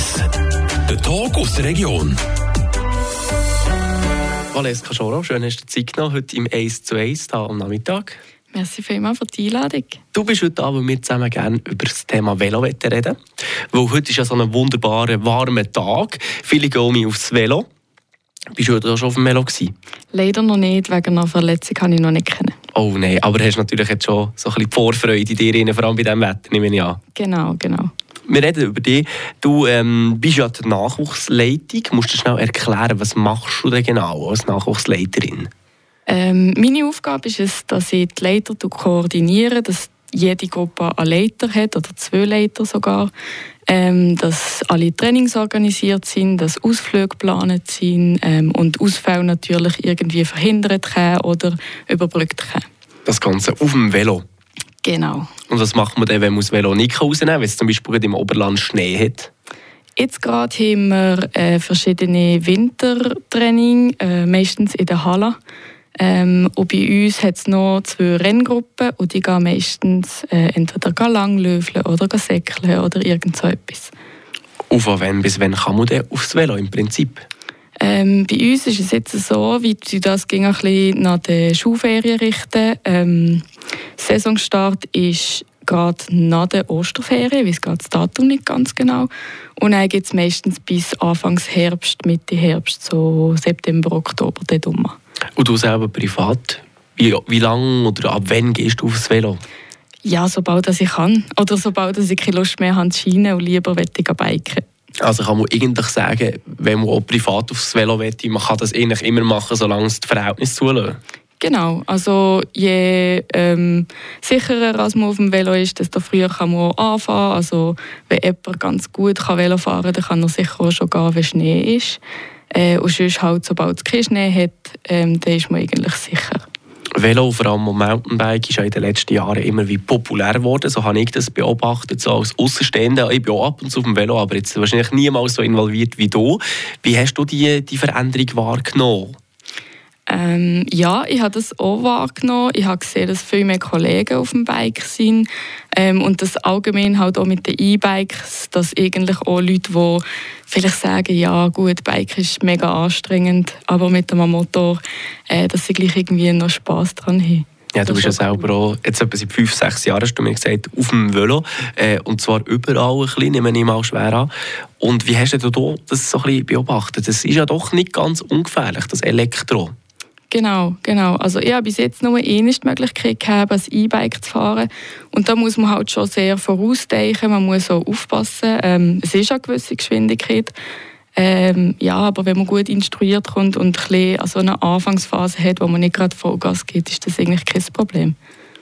1. Der Talk aus der Region. Valeska Schoro, schön hast du Zeit genommen, heute im 1 zu 1 hier am Nachmittag. Merci vielmals für die Einladung. Du bist heute da, weil wir zusammen gerne über das Thema Velo reden Weil heute ist ja so ein wunderbarer, warmer Tag. Viele gehen aufs Velo. Bist du heute auch schon auf dem Velo gewesen? Leider noch nicht, wegen einer Verletzung kann ich noch nicht kennen. Oh nein, aber hast natürlich jetzt schon so ein bisschen Vorfreude in dir, vor allem bei diesem Wetter, nehme ich an. Genau, genau. Wir reden über dich. Du ähm, bist ja die Nachwuchsleitung. Musst du schnell erklären, was machst du denn genau als Nachwuchsleiterin? Ähm, meine Aufgabe ist es, dass ich die Leiter koordiniere, dass jede Gruppe einen Leiter hat oder zwei Leiter sogar, ähm, dass alle Trainings organisiert sind, dass Ausflüge geplant sind ähm, und Ausfälle natürlich irgendwie verhindert oder überbrückt werden. Das Ganze auf dem Velo? Genau. Und was macht man dann, wenn man das Velo nicht rausnehmen kann, wenn es zum Beispiel im Oberland Schnee hat? Jetzt gerade haben wir äh, verschiedene Wintertraining, äh, meistens in der Halle. Ähm, und bei uns hat es noch zwei Renngruppen und die gehen meistens äh, entweder langlöfeln oder säckeln oder irgend so etwas. Und von wann bis wann kann man denn aufs Velo im Prinzip? Ähm, bei uns ist es jetzt so, wie das ging ein bisschen nach den Schulferien richten. Ähm, Saisonstart ist gerade nach der Osterferien, wie es geht das Datum nicht ganz genau. Und dann geht es meistens bis Anfangs Herbst, Mitte Herbst, so September, Oktober, dort rum. Und du selber privat, wie, wie lange oder ab wann gehst du aufs Velo? Ja, sobald ich kann. Oder sobald ich keine Lust mehr habe zu scheinen und lieber ich biken. Also kann man eigentlich sagen, wenn man auch privat aufs Velo will, man kann das eigentlich immer machen, solange es das Verhältnis zulässt. Genau, also je ähm, sicherer als man auf dem Velo ist, desto früher kann man auch anfangen. Also wenn jemand ganz gut kann Velo fahren kann, dann kann er sicher auch schon gehen, wenn Schnee ist. Äh, und sonst halt, sobald es keinen Schnee hat, ähm, dann ist man eigentlich sicher. Velo, vor allem Mountainbike, ist ja in den letzten Jahren immer wie populär geworden. So habe ich das beobachtet, so als Außenstehender. Ich bin auch ab und zu auf dem Velo, aber jetzt wahrscheinlich niemals so involviert wie du. Wie hast du die, die Veränderung wahrgenommen? Ähm, ja, ich habe das auch wahrgenommen. Ich habe gesehen, dass viel mehr Kollegen auf dem Bike sind ähm, und das allgemein halt auch mit den E-Bikes, dass eigentlich auch Leute, die vielleicht sagen, ja gut, Bike ist mega anstrengend, aber mit dem Motor, äh, dass sie gleich irgendwie noch Spass dran haben. Ja, du bist ja selber auch, jetzt etwa seit fünf, sechs Jahren, hast du mir gesagt, auf dem Velo. Äh, und zwar überall ein bisschen, nehme ich mal schwer an. Und wie hast du das so ein bisschen beobachtet? Das ist ja doch nicht ganz ungefährlich, das Elektro. Genau, genau. Also ich habe bis jetzt nur eine die Möglichkeit gehabt, ein E-Bike zu fahren. Und da muss man halt schon sehr vorausdenken, man muss auch aufpassen. Ähm, es ist eine gewisse Geschwindigkeit. Ähm, ja, aber wenn man gut instruiert kommt und ein bisschen also eine Anfangsphase hat, wo man nicht gerade Vollgas geht, ist das eigentlich kein Problem.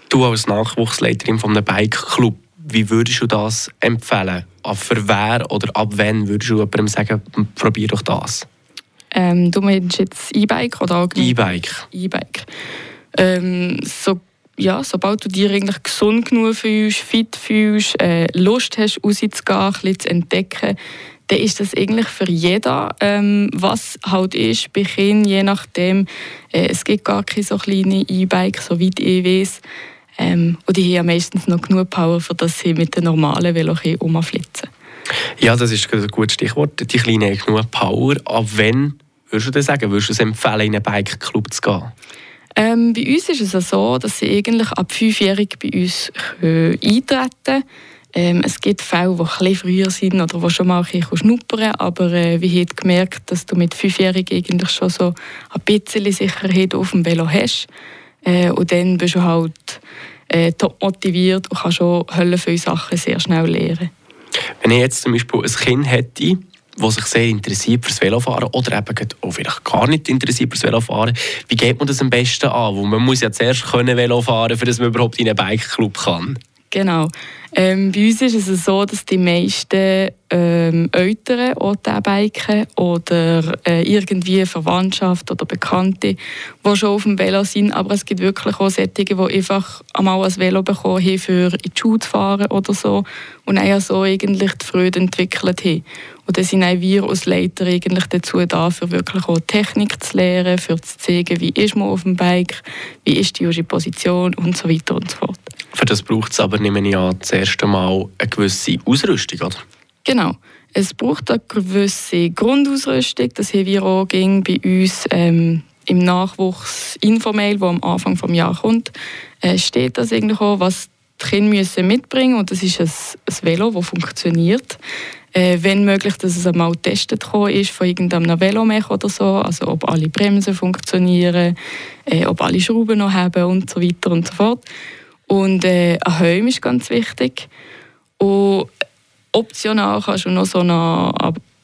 Du als Nachwuchsleiterin von einem Bike-Club, wie würdest du das empfehlen? Für wer oder ab wann würdest du jemandem sagen, probier doch das? Ähm, du meinst jetzt E-Bike oder allgemein? E-Bike. E-Bike. Ähm, so, ja, sobald du dich eigentlich gesund genug fühlst, fit fühlst, äh, Lust hast, rauszugehen, ein bisschen zu entdecken, dann ist das eigentlich für jeden, ähm, was halt ist bei Kindern, je nachdem. Äh, es gibt gar keine so kleine E-Bikes, so weit ich weiß. Ähm, und die haben ja meistens noch genug Power, für dass sie mit den normalen Velo rumflitzen ja, das ist ein gutes Stichwort. Die Kleinen haben genug Power. Ab wann würdest du das sagen? Würdest du es empfehlen, in einen Bike-Club zu gehen? Ähm, bei uns ist es so, dass sie eigentlich ab fünfjährig bei uns eintreten können. Ähm, es gibt Fälle, die etwas früher sind oder die schon mal ein bisschen schnuppern aber äh, wir haben gemerkt, dass du mit fünfjährig eigentlich schon so ein bisschen Sicherheit auf dem Velo hast. Äh, und dann bist du halt äh, top motiviert und kannst schon viele Sachen sehr schnell lernen. Wenn ich jetzt zum Beispiel ein Kind hätte, das sich sehr interessiert fürs Velofahren oder eben auch vielleicht gar nicht interessiert fürs Velofahren, wie geht man das am besten an? Weil man muss ja zuerst können Velo fahren, damit man überhaupt in einen Bike-Club kann. Genau. Ähm, bei uns ist es so, dass die meisten ähm, Eltern auch biken oder äh, irgendwie Verwandtschaft oder Bekannte, die schon auf dem Velo sind. Aber es gibt wirklich auch solche, die einfach einmal ein Velo bekommen haben, für in die Schule zu fahren oder so und dann so eigentlich die Freude entwickelt haben. Und dann sind auch wir als Leiter eigentlich dazu da, für wirklich auch Technik zu lernen, für zu zeigen, wie ist man auf dem Bike, wie ist die Position und so weiter und so fort. Für das braucht es aber, nehme ich an, das erste Mal eine gewisse Ausrüstung, oder? Genau. Es braucht eine gewisse Grundausrüstung. Das haben wir auch bei uns ähm, im Nachwuchs informell, wo am Anfang des Jahres kommt, äh, steht das eigentlich auch, was die Kinder müssen mitbringen müssen. Und das ist ein, ein Velo, das funktioniert. Äh, wenn möglich, dass es einmal getestet ist von irgendeinem Velomech oder so, also ob alle Bremsen funktionieren, äh, ob alle Schrauben noch haben und so weiter und so fort. Und äh, ein Helm ist ganz wichtig. Und optional kannst du noch so eine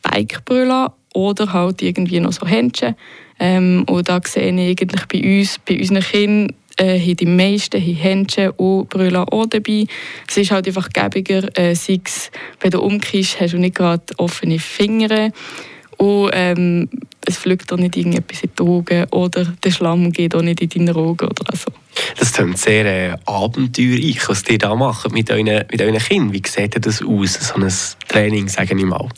Bike brüllen oder halt irgendwie noch so Händchen. Ähm, und da sehe ich eigentlich bei uns, bei unseren Kindern, äh, die meisten haben Händchen und Brüllen auch dabei. Es ist halt einfach gäbiger, äh, sei es, wenn du umkippst, hast du nicht gerade offene Finger und ähm, es fliegt auch nicht irgendetwas in die Augen oder der Schlamm geht auch nicht in deine Augen oder so. Das klingt sehr äh, abenteuerlich, was ihr da macht mit euren, mit euren Kindern. Wie sieht das aus, so ein Training, sage ich mal?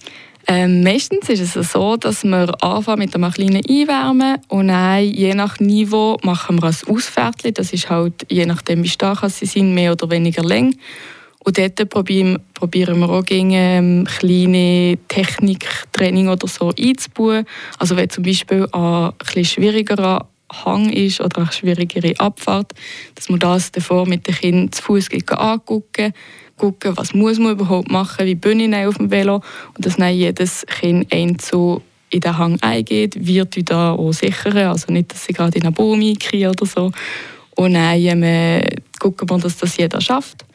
Ähm, meistens ist es so, dass wir anfangen mit einem kleinen Einwärmen und dann, je nach Niveau machen wir ein Ausfärtchen. Das ist halt, je nachdem wie stark sie sind, mehr oder weniger lang. Und dort probieren, wir auch gegen ähm, kleine Techniktraining oder so einzubauen. Also wenn zum Beispiel ein bisschen schwierigerer Hang ist oder eine schwierigere Abfahrt, dass man das davor mit den Kindern zu Fuß angucken gucken, was muss man überhaupt machen, wie bin ich auf dem Velo und dass dann jedes Kind einzeln in den Hang eingeht, wird da auch sichern, also nicht, dass sie gerade in einen Baum einkriegen oder so. Und dann ähm, gucken wir, dass das jeder schafft.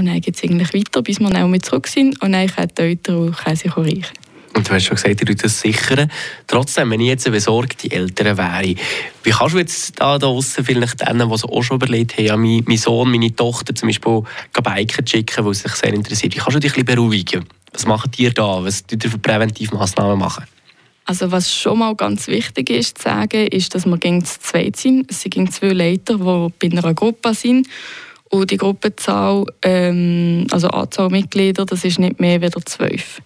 Und dann geht es eigentlich weiter, bis wir dann zurück sind und dann können die Eltern auch sich reichen. Und du hast schon gesagt, ihr das sichern. Trotzdem, wenn ich jetzt eine besorgte Eltern wäre, wie kannst du jetzt da draußen vielleicht denen, die es auch schon überlegt haben, ja, mein, mein Sohn, meine Tochter zum Beispiel Biken schicken, weil sie sich sehr interessiert, wie kannst du dich ein bisschen beruhigen? Was macht ihr da? Was tut ihr für Präventivmaßnahmen machen? Also was schon mal ganz wichtig ist zu sagen, ist, dass wir gegen zu zweit sind. Es sind zwei Leiter, die bei einer Gruppe sind. Und die Gruppenzahl, ähm, also Anzahl Mitglieder, das ist nicht mehr als zwölf.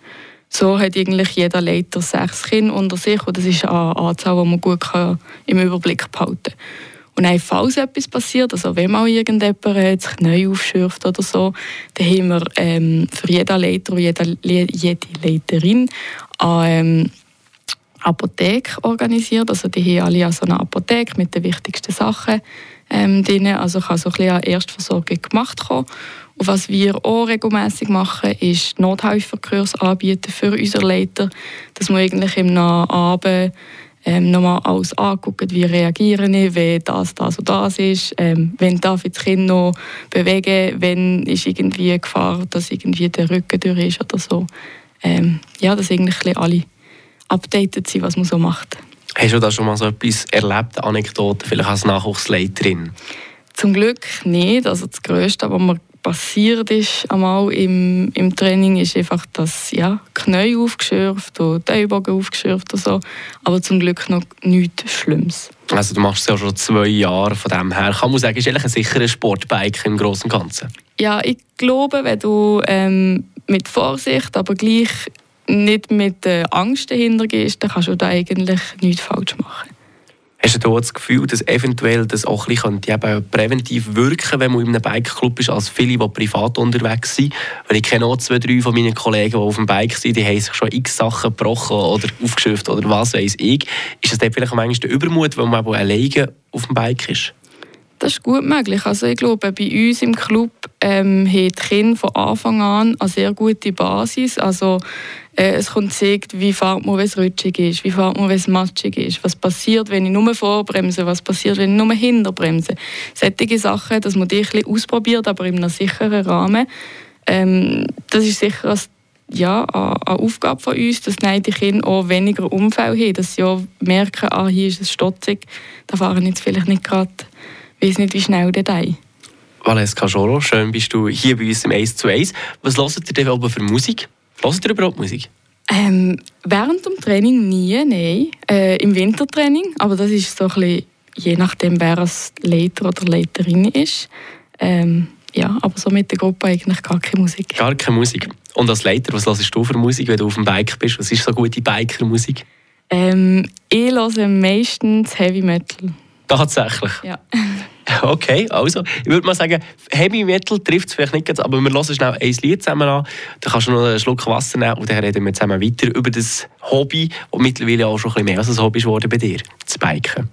So hat eigentlich jeder Leiter sechs Kinder unter sich und das ist eine Anzahl, die man gut kann im Überblick behalten kann. Und dann, falls etwas passiert, also wenn mal irgendjemand sich neu aufschürft oder so, dann haben wir ähm, für jeden Leiter und jede, jede Leiterin eine ähm, Apotheke organisiert. Also die haben alle so eine Apotheke mit den wichtigsten Sachen ähm, drin. Also kann so ein bisschen eine Erstversorgung gemacht werden. Und was wir auch regelmäßig machen, ist Nothelferkurs anbieten für unsere Leiter, dass wir eigentlich im Abend ähm, nochmal alles angucken, wie reagieren ich, wenn das, das und das ist, ähm, wenn darf ich das Kind noch bewegen, wenn ist irgendwie Gefahr, dass irgendwie der Rücken durch ist oder so. Ähm, ja, dass eigentlich alle updated sind, was man so macht. Hast du da schon mal so etwas erlebt, Anekdoten, vielleicht als Nachwuchsleiterin? Zum Glück nicht. Also das Größte, was mir passiert ist einmal im, im Training, ist einfach, dass ja, Knie aufgeschürft und die Ellbogen aufgeschürft und so. Aber zum Glück noch nichts Schlimmes. Also du machst es ja schon zwei Jahre von dem her. Kann man sagen, ist eigentlich ein sicherer Sportbike im Großen und Ganzen? Ja, ich glaube, wenn du ähm, mit Vorsicht, aber gleich nicht mit Angst dahinter gehst, dann kannst du da eigentlich nichts falsch machen. Hast du das Gefühl, dass eventuell das auch ein bisschen präventiv wirken wenn man in einem Bikeclub ist, als viele, die privat unterwegs sind? Weil ich kenne auch zwei, drei von meinen Kollegen, die auf dem Bike sind, die haben sich schon x Sachen gebrochen oder aufgeschürft oder was weiß ich. Ist das dann vielleicht manchmal der Übermut, weil man alleine auf dem Bike ist? Das ist gut möglich. Also ich glaube, bei uns im Club ähm, haben die Kinder von Anfang an eine sehr gute Basis. Also äh, es kommt gezeigt, wie fährt man, wenn es rutschig ist, wie fährt man, wenn es matschig ist, was passiert, wenn ich nur vorbremse, was passiert, wenn ich nur hinterbremse. Solche Sachen, dass man die ein bisschen ausprobiert, aber in einem sicheren Rahmen. Ähm, das ist sicher ein ja, eine Aufgabe von uns, dass die Kinder auch weniger Unfälle haben, dass sie auch merken, ah, hier ist es stotzig, da fahren jetzt vielleicht nicht gerade, weiß nicht, wie schnell der ein. Valeska Joro, schön bist du hier bei uns im 1 zu 1. Was hört ihr denn aber für Musik? Hört ihr überhaupt Musik? Ähm, während dem Training nie, nein. Äh, Im Wintertraining, aber das ist so ein bisschen, je nachdem, wer als Leiter oder Leiterin ist. Ähm, ja, aber so mit der Gruppe eigentlich gar keine Musik. Gar keine Musik. Und als Leiter, was hörst du für Musik, wenn du auf dem Bike bist? Was ist so gute Biker-Musik? Ähm, ich höre meistens Heavy Metal. Tatsächlich? Ja. Okay, also, ich würde mal sagen, Heavy Metal trifft es vielleicht nicht ganz, aber wir hören schnell ein Lied zusammen an. Dann kannst du noch einen Schluck Wasser nehmen und dann reden wir zusammen weiter über das Hobby, das mittlerweile auch schon ein bisschen mehr als ein Hobby geworden bei dir, das Biken.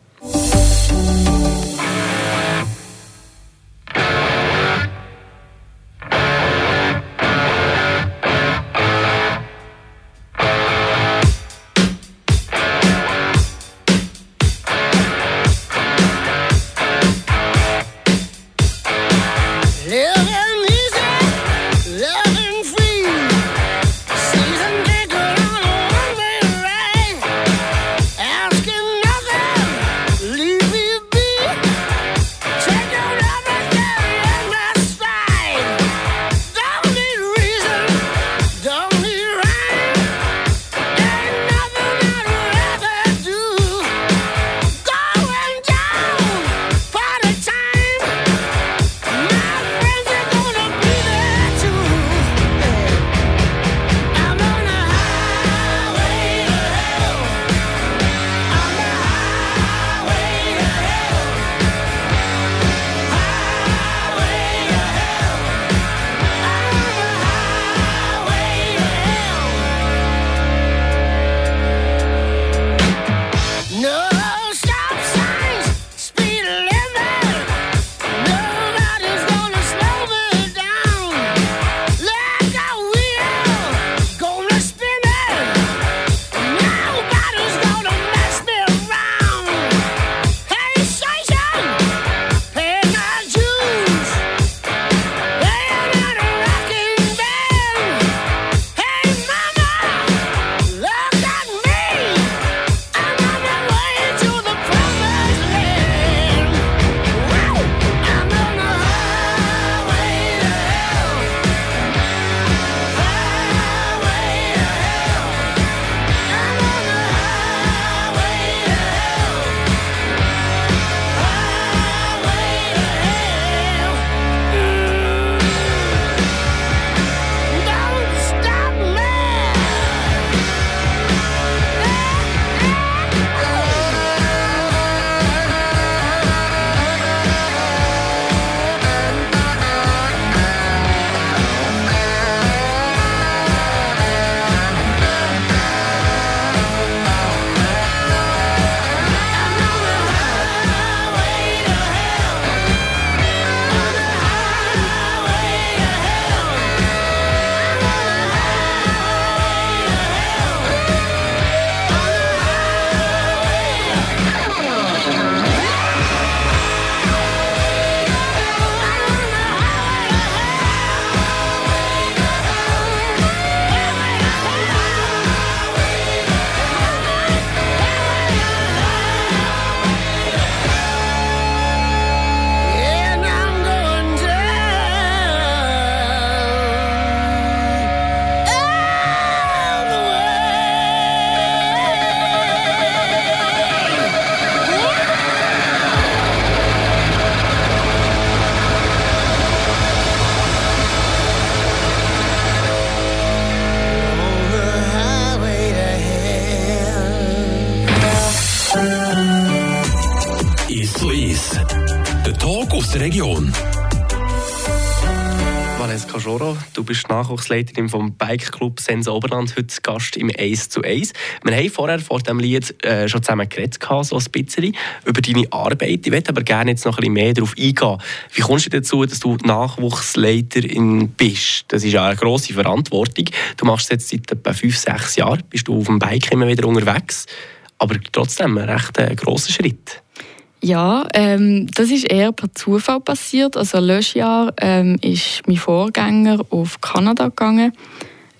Region. Valeska Joro, du bist Nachwuchsleiterin vom Bike Club Sense Oberland, heute Gast im 1 zu 1. Wir haben vorher vor dem Lied äh, schon zusammen geredet, so ein bisschen, über deine Arbeit. Ich möchte aber gerne jetzt noch ein bisschen mehr darauf eingehen. Wie kommst du dazu, dass du Nachwuchsleiterin bist? Das ist ja eine grosse Verantwortung. Du machst es jetzt seit etwa 5, 6 Jahren, bist du auf dem Bike immer wieder unterwegs, aber trotzdem ein recht äh, grosser Schritt. Ja, ähm, das ist eher per Zufall passiert. Also letztes Jahr ähm, ist mein Vorgänger auf Kanada gegangen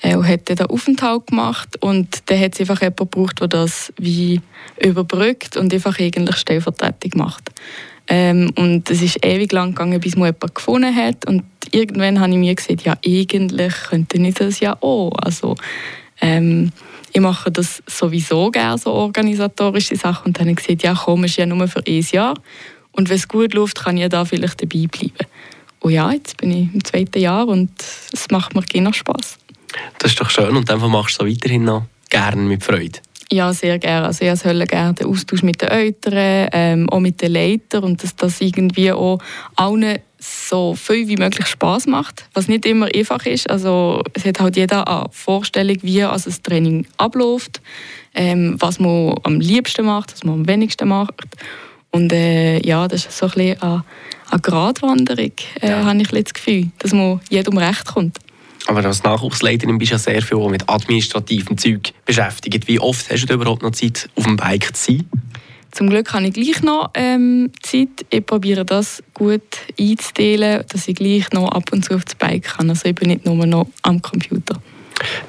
äh, und hat den Aufenthalt gemacht und dann hat einfach jemanden gebraucht, der das wie überbrückt und einfach eigentlich Stellvertretung macht. Ähm, und es ist ewig lang gegangen, bis man jemanden gefunden hat und irgendwann habe ich mir gesagt, ja eigentlich könnte ich das ja auch. Also ähm, ich mache das sowieso gerne, so organisatorische Sachen. Und dann habe ich gesagt, ja komm, ist ja nur für ein Jahr. Und wenn es gut läuft, kann ich da vielleicht dabei bleiben. Und ja, jetzt bin ich im zweiten Jahr und es macht mir gerne Spass. Das ist doch schön und einfach machst du so weiterhin noch gerne mit Freude. Ja, sehr gerne. Also ich habe gerne den Austausch mit den Eltern, ähm, auch mit den Leitern und dass das irgendwie auch allen so viel wie möglich Spaß macht, was nicht immer einfach ist. Also es hat halt jeder eine Vorstellung, wie also das Training abläuft, ähm, was man am liebsten macht, was man am wenigsten macht. Und äh, ja, das ist so ein bisschen eine, eine Gratwanderung, äh, ja. habe ich das Gefühl, dass man jedem recht kommt. Aber als Nachwuchsleiterin bist du ja sehr viel mit administrativem Zeug beschäftigt. Wie oft hast du überhaupt noch Zeit, auf dem Bike zu sein? Zum Glück habe ich gleich noch ähm, Zeit. Ich probiere das gut einzuteilen, dass ich gleich noch ab und zu auf das Bike kann. Also ich bin nicht nur noch am Computer.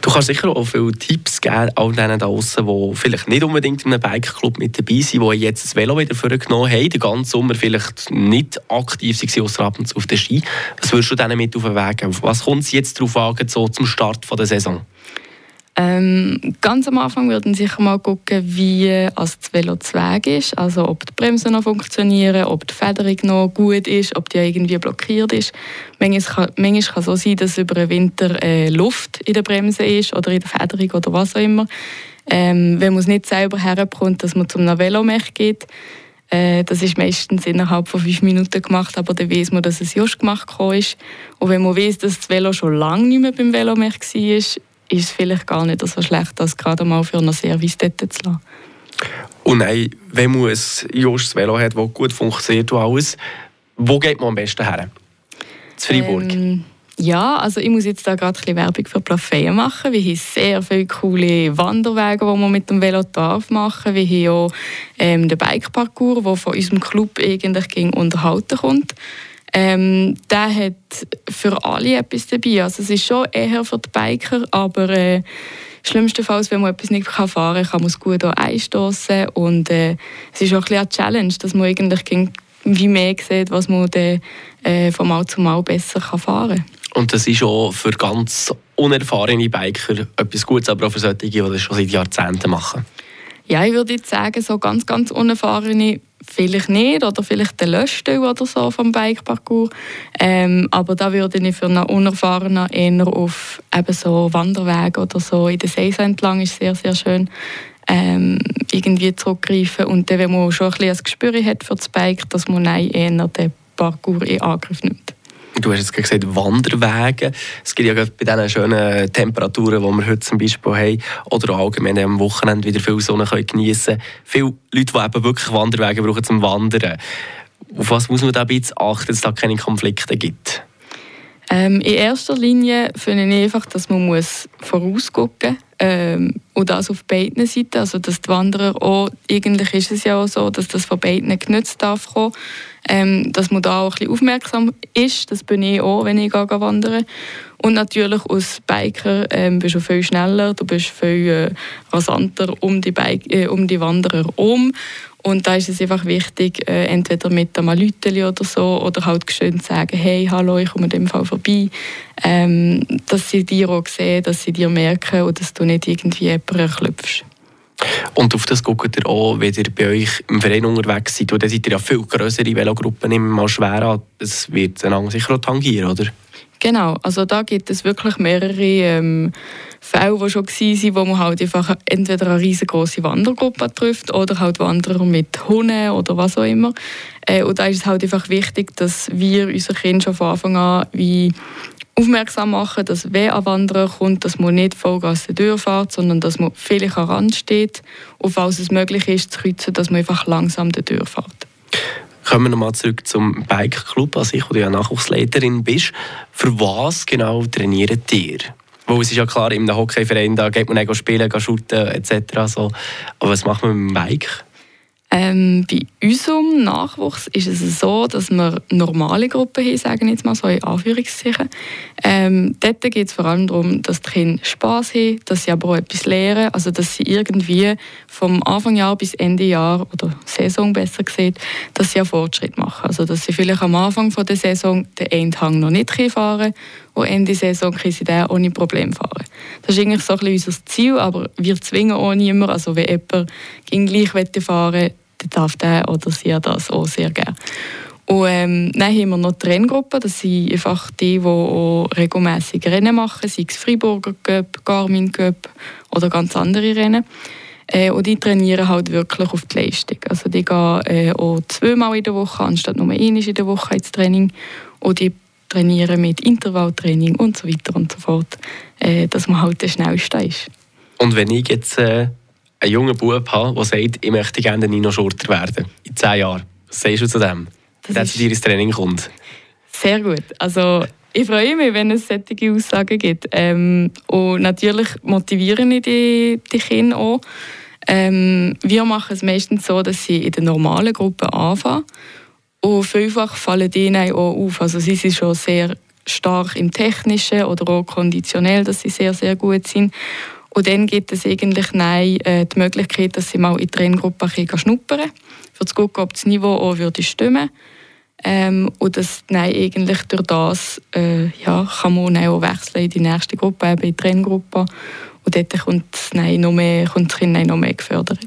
Du kannst sicher auch viele Tipps geben, all denen da draußen, die vielleicht nicht unbedingt in einem Bike-Club mit dabei sind, die jetzt das Velo wieder vorgenommen haben, den ganzen Sommer vielleicht nicht aktiv waren, außer ab und zu auf der Ski. Was würdest du denen mit auf den Weg geben? Was kommt es jetzt darauf an, so zum Start der Saison? Ähm, ganz am Anfang würden sicher mal gucken, wie also das Velo zu Weg ist, also ob die Bremsen noch funktionieren, ob die Federung noch gut ist, ob die irgendwie blockiert ist. Manchmal kann, es so sein, dass über den Winter äh, Luft in der Bremse ist oder in der Federung oder was auch immer. Ähm, wenn man es nicht selber herbekommt, dass man zum Velomech geht, äh, das ist meistens innerhalb von fünf Minuten gemacht, aber dann weiß man, dass es just gemacht ist. Und wenn man weiß, dass das Velo schon lange nicht mehr beim Velomech war, ist es vielleicht gar nicht so schlecht, das gerade mal für einen Service dort zu lassen. Und nein, wenn man ein Just Velo hat, das gut funktioniert und alles, wo geht man am besten her? Zu Freiburg? Ähm, ja, also ich muss jetzt da gerade ein bisschen Werbung für Plafeyen machen. Wir haben sehr viele coole Wanderwege, die man mit dem Velo darf machen. Wir haben auch ähm, den Bikeparcours, der von unserem Club eigentlich gegen unterhalten kommt. Ähm, der hat für alle etwas dabei. Also es ist schon eher für die Biker, aber äh, schlimmstenfalls, wenn man etwas nicht fahren kann, kann man es gut auch einstoßen und äh, es ist auch ein eine Challenge, dass man eigentlich wie mehr sieht, was man dann äh, von Mal zu Mal besser kann fahren kann. Und das ist auch für ganz unerfahrene Biker etwas Gutes, aber auch für solche, die das schon seit Jahrzehnten machen. Ja, ich würde jetzt sagen, so ganz, ganz unerfahrene vielleicht nicht oder vielleicht der Löschstelle oder so vom Bikeparcours. Ähm, aber da würde ich für einen Unerfahrenen eher auf eben so Wanderwege oder so in der See entlang ist sehr, sehr schön ähm, irgendwie zurückgreifen. Und dann, wenn man schon ein bisschen ein Gespür hat für das Bike, dass man eher den Parcours in Angriff nimmt. Du hast jetzt gesagt, Wanderwege. Es gibt ja bei diesen schönen Temperaturen, die wir heute zum Beispiel haben, oder allgemein am Wochenende wieder viel Sonne geniessen können. Viele Leute, die eben wirklich Wanderwege brauchen zum Wandern. Auf was muss man da ein bisschen achten, dass es da keine Konflikte gibt? Ähm, in erster Linie finde ich einfach, dass man muss vorausgucken muss. Ähm, und das auf beiden Seiten. Also, dass die Wanderer auch, eigentlich ist es ja auch so, dass das von beiden genutzt darf kommen. Ähm, dass man da auch ein bisschen aufmerksam ist. Das bin ich auch, wenn ich wandere. Und natürlich als Biker ähm, bist du viel schneller, du bist viel äh, rasanter um die, Bike, äh, um die Wanderer um. Und da ist es einfach wichtig, äh, entweder mit einem Lüteli oder so oder halt schön zu sagen, hey, hallo, ich komme in dem Fall vorbei. Ähm, dass sie dir auch sehen, dass sie dir merken und dass du nicht irgendwie jemanden klopfst. Und auf das guckt ihr auch, wenn ihr bei euch im Verein unterwegs seid. Und dann seid ihr ja viel größere Velogruppen immer mal schwer an. Das wird einander sicher auch tangieren, oder? Genau, also da gibt es wirklich mehrere ähm, Fälle, die schon waren, wo man halt einfach entweder eine riesengroße Wandergruppe trifft oder halt Wanderer mit Hunden oder was auch immer. Äh, und da ist es halt einfach wichtig, dass wir unsere Kinder schon von Anfang an wie aufmerksam machen, dass wenn ein Wanderer kommt, dass man nicht Vollgas der Tür fährt, sondern dass man vielleicht am Rand steht und falls es möglich ist, zu kreuzen, dass man einfach langsam der Tür fährt. Kommen wir nochmal zurück zum Bike Club, als ich, wo du ja Nachwuchsleiterin bist. Für was genau trainiert ihr? Weil es ist ja klar, im Hockeyverein da geht man nicht spielen, shooten etc. So. Aber was macht man mit dem Bike? Ähm, bei unserem Nachwuchs ist es so, dass wir normale Gruppen haben, sagen jetzt mal so in Anführungszeichen. Ähm, dort geht es vor allem darum, dass die Kinder Spass haben, dass sie aber auch etwas lernen, also dass sie irgendwie vom Anfang Jahr bis Ende Jahr oder Saison besser gesagt, dass sie einen Fortschritt machen. Also dass sie vielleicht am Anfang der Saison den Endhang noch nicht fahren und Ende Saison können sie den ohne Problem fahren. Das ist eigentlich so ein bisschen unser Ziel, aber wir zwingen auch niemanden. Also wenn jemand gleich fahren will, dann darf der oder sie das auch sehr gerne. Und ähm, dann haben wir noch die Renngruppen, das sind einfach die, die auch regelmässig Rennen machen, sei es Freiburger Cup, Garmin Cup oder ganz andere Rennen. Äh, und die trainieren halt wirklich auf die Leistung. Also die gehen äh, auch zweimal in der Woche, anstatt nur einmal in der Woche ins Training. Und die trainieren mit Intervalltraining und so weiter und so fort, äh, dass man halt der Schnellste ist. Und wenn ich jetzt äh, einen jungen Bub habe, der sagt, ich möchte gerne Nino Schurter werden, in zehn Jahren, was sagst du zu dem? Das wenn zu dir ins Training kommt? Sehr gut. Also ich freue mich, wenn es solche Aussagen gibt. Ähm, und natürlich motivieren ich die, die Kinder auch. Ähm, wir machen es meistens so, dass sie in der normalen Gruppe anfangen und vielfach fallen denen auch auf. Also sie sind schon sehr stark im Technischen oder auch konditionell, dass sie sehr, sehr gut sind. Und dann gibt es eigentlich nein, äh, die Möglichkeit, dass sie mal in die Renngruppe schnuppern für zu gucken, ob das Niveau auch würde stimmen ähm, und dass nein, eigentlich durch das äh, ja, kann man auch wechseln in die nächste Gruppe, eben in die Renngruppe. Und dort kommt das, nein, noch mehr, kommt das Kind noch mehr gefördert.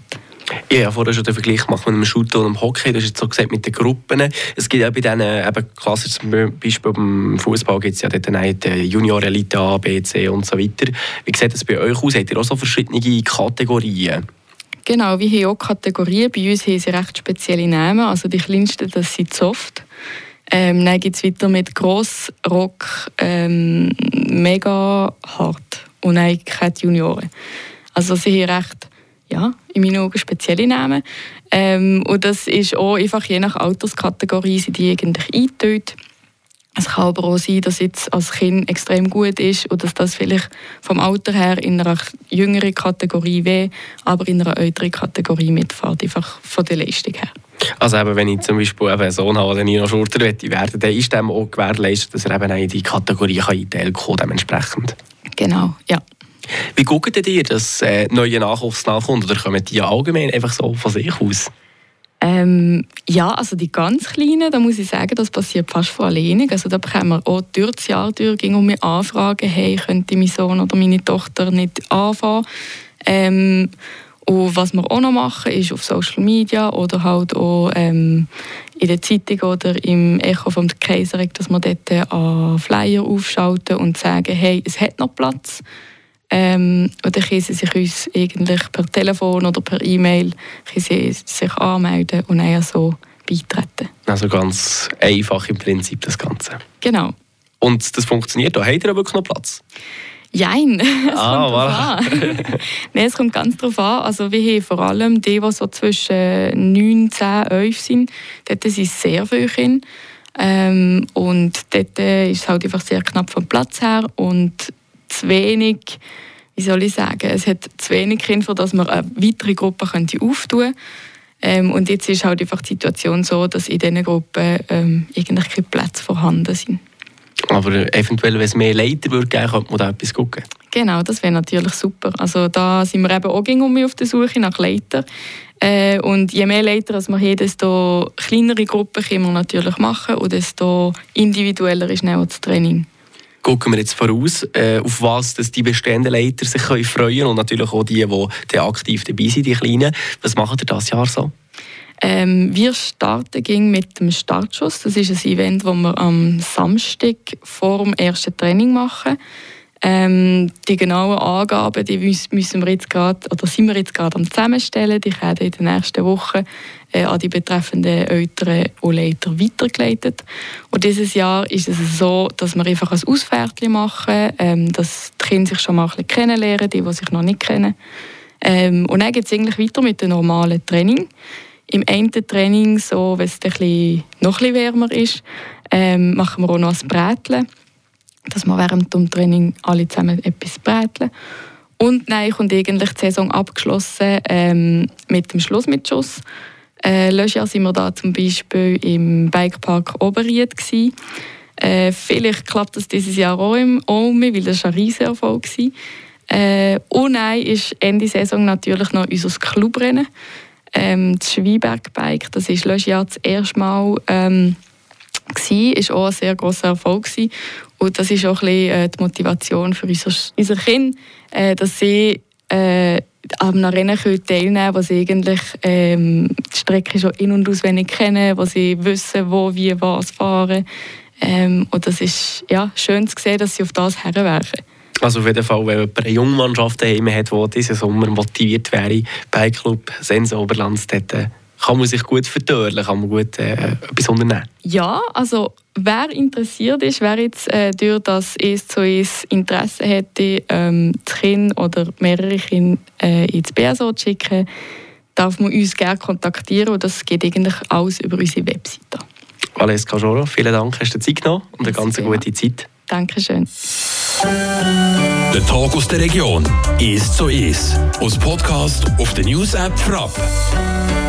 Ich habe vorher schon den Vergleich gemacht mit dem Shooter und dem Hockey. Das ist jetzt so gesagt mit den Gruppen. Es gibt ja bei diesen, eben klassisch zum Beispiel beim Fußball gibt es ja dort die Junior Elite A, B, C und so weiter. Wie sieht das bei euch aus? Habt ihr auch so verschiedene Kategorien? Genau, wir haben auch Kategorien. Bei uns haben sie recht spezielle Namen. Also die kleinsten, das sind Soft. Ähm, dann geht es weiter mit Gross, Rock, ähm, Mega, Hard und dann die Junioren. Also sie haben recht ja, in meinen Augen spezielle Namen. Ähm, und das ist auch einfach je nach Alterskategorie sind die eigentlich eingeteilt. Es kann aber auch sein, dass jetzt als Kind extrem gut ist und dass das vielleicht vom Alter her in einer jüngeren Kategorie wäre, aber in einer älteren Kategorie mitfährt, einfach von der Leistung her. Also eben, wenn ich zum Beispiel einen Sohn habe, der Nino Schurter werden möchte, dann ist dem auch gewährleistet, dass er eben in die Kategorie kann kann, dementsprechend. Genau, ja. Wie guckt ihr, dass äh, neue Nachwuchs nachkommt? Oder kommen die allgemein einfach so von sich aus? Ähm, ja, also die ganz Kleinen, da muss ich sagen, das passiert fast von alleine. Also da bekommen wir auch durch das Jahr durch um Anfragen, hey, könnte mein Sohn oder meine Tochter nicht anfangen? Ähm, und was wir auch noch machen, ist auf Social Media oder halt auch ähm, in der Zeitung oder im Echo vom Kaiser, dass wir dort an Flyer aufschalten und sagen, hey, es hat noch Platz. Ähm, und dann können sie sich uns eigentlich per Telefon oder per E-Mail sich anmelden und dann so beitreten. Also ganz einfach im Prinzip das Ganze. Genau. Und das funktioniert, da habt ihr wirklich noch Platz? Jein, es ah, kommt voilà. Nein, es kommt ganz darauf an. Also wir haben vor allem die, die so zwischen 9, 10, 11 sind, dort sind sehr viele Kinder. Ähm, und dort ist es halt einfach sehr knapp vom Platz her und zu wenig, wie soll ich sagen, es hat zu wenig Kinder, dass man eine weitere Gruppe könnte auftun. Ähm, und jetzt ist halt einfach die Situation so, dass in diesen Gruppen ähm, eigentlich keine Plätze vorhanden sind. Aber eventuell, wenn es mehr Leiter würde geben, könnte man da etwas gucken. Genau, das wäre natürlich super. Also da sind wir eben auch um auf der Suche nach Leiter. Äh, und je mehr Leiter als wir haben, desto kleinere Gruppen können wir natürlich machen und desto individueller ist auch das Training gucken wir jetzt voraus, äh, auf was dass die bestehenden Leiter sich können freuen und natürlich auch die, die aktiv dabei sind, die Kleinen. Was machen ihr das Jahr so? Ähm, wir starten ging mit dem Startschuss. Das ist ein Event, das wir am Samstag vor dem ersten Training machen. Ähm, die genauen Angaben die müssen wir jetzt grad, oder sind wir jetzt gerade am zusammenstellen. Die werden in den nächsten Wochen äh, an die betreffenden Eltern und Leiter weitergeleitet. Und dieses Jahr ist es so, dass wir einfach ein Ausfährtchen machen, ähm, dass die Kinder sich schon mal ein bisschen kennenlernen, die, die sich noch nicht kennen. Ähm, und dann geht es eigentlich weiter mit dem normalen Training. Im einen Training, so, wenn es noch ein bisschen wärmer ist, ähm, machen wir auch noch ein Brätchen dass wir während dem Training alle zusammen etwas bräteln. Und dann kommt eigentlich die Saison abgeschlossen ähm, mit dem Schlussmitschuss. Äh, letztes Jahr waren wir da zum Beispiel im Bikepark Oberried. Äh, vielleicht klappt das dieses Jahr auch im Omi, weil das ein riesiger Erfolg war. Äh, und dann ist Ende Saison natürlich noch unser Clubrennen. Ähm, das Schweinberg-Bike, das ist letztes Jahr das erste Mal ähm, war, ist auch ein sehr grosser Erfolg. Und das ist auch ein bisschen äh, die Motivation für unser, unser Kind, äh, dass sie äh, einem Rennen teilnehmen können, wo sie eigentlich ähm, die Strecke schon in- und auswendig kennen, wo sie wissen, wo, wie, was fahren. Ähm, und das ist ja, schön zu sehen, dass sie auf das herwerfen. Also auf jeden Fall, wenn jemand eine Jungmannschaft daheim hat, die diesen Sommer motiviert wäre, bei Club Sense Oberlands, dort, äh, kann man sich gut verdörlen, kann man gut äh, etwas unternehmen. Ja, also wer interessiert ist, wer jetzt äh, durch das es zu es Interesse hätte, ähm, das Kind oder mehrere Kinder äh, ins BSO zu schicken, darf man uns gerne kontaktieren und das geht eigentlich alles über unsere Webseite. Valeska Cajoro, vielen Dank, hast du Zeit genommen und eine ganz gute Zeit. Dankeschön. Der Tag aus der Region ist so ist. Aus Podcast auf der News App Frapp.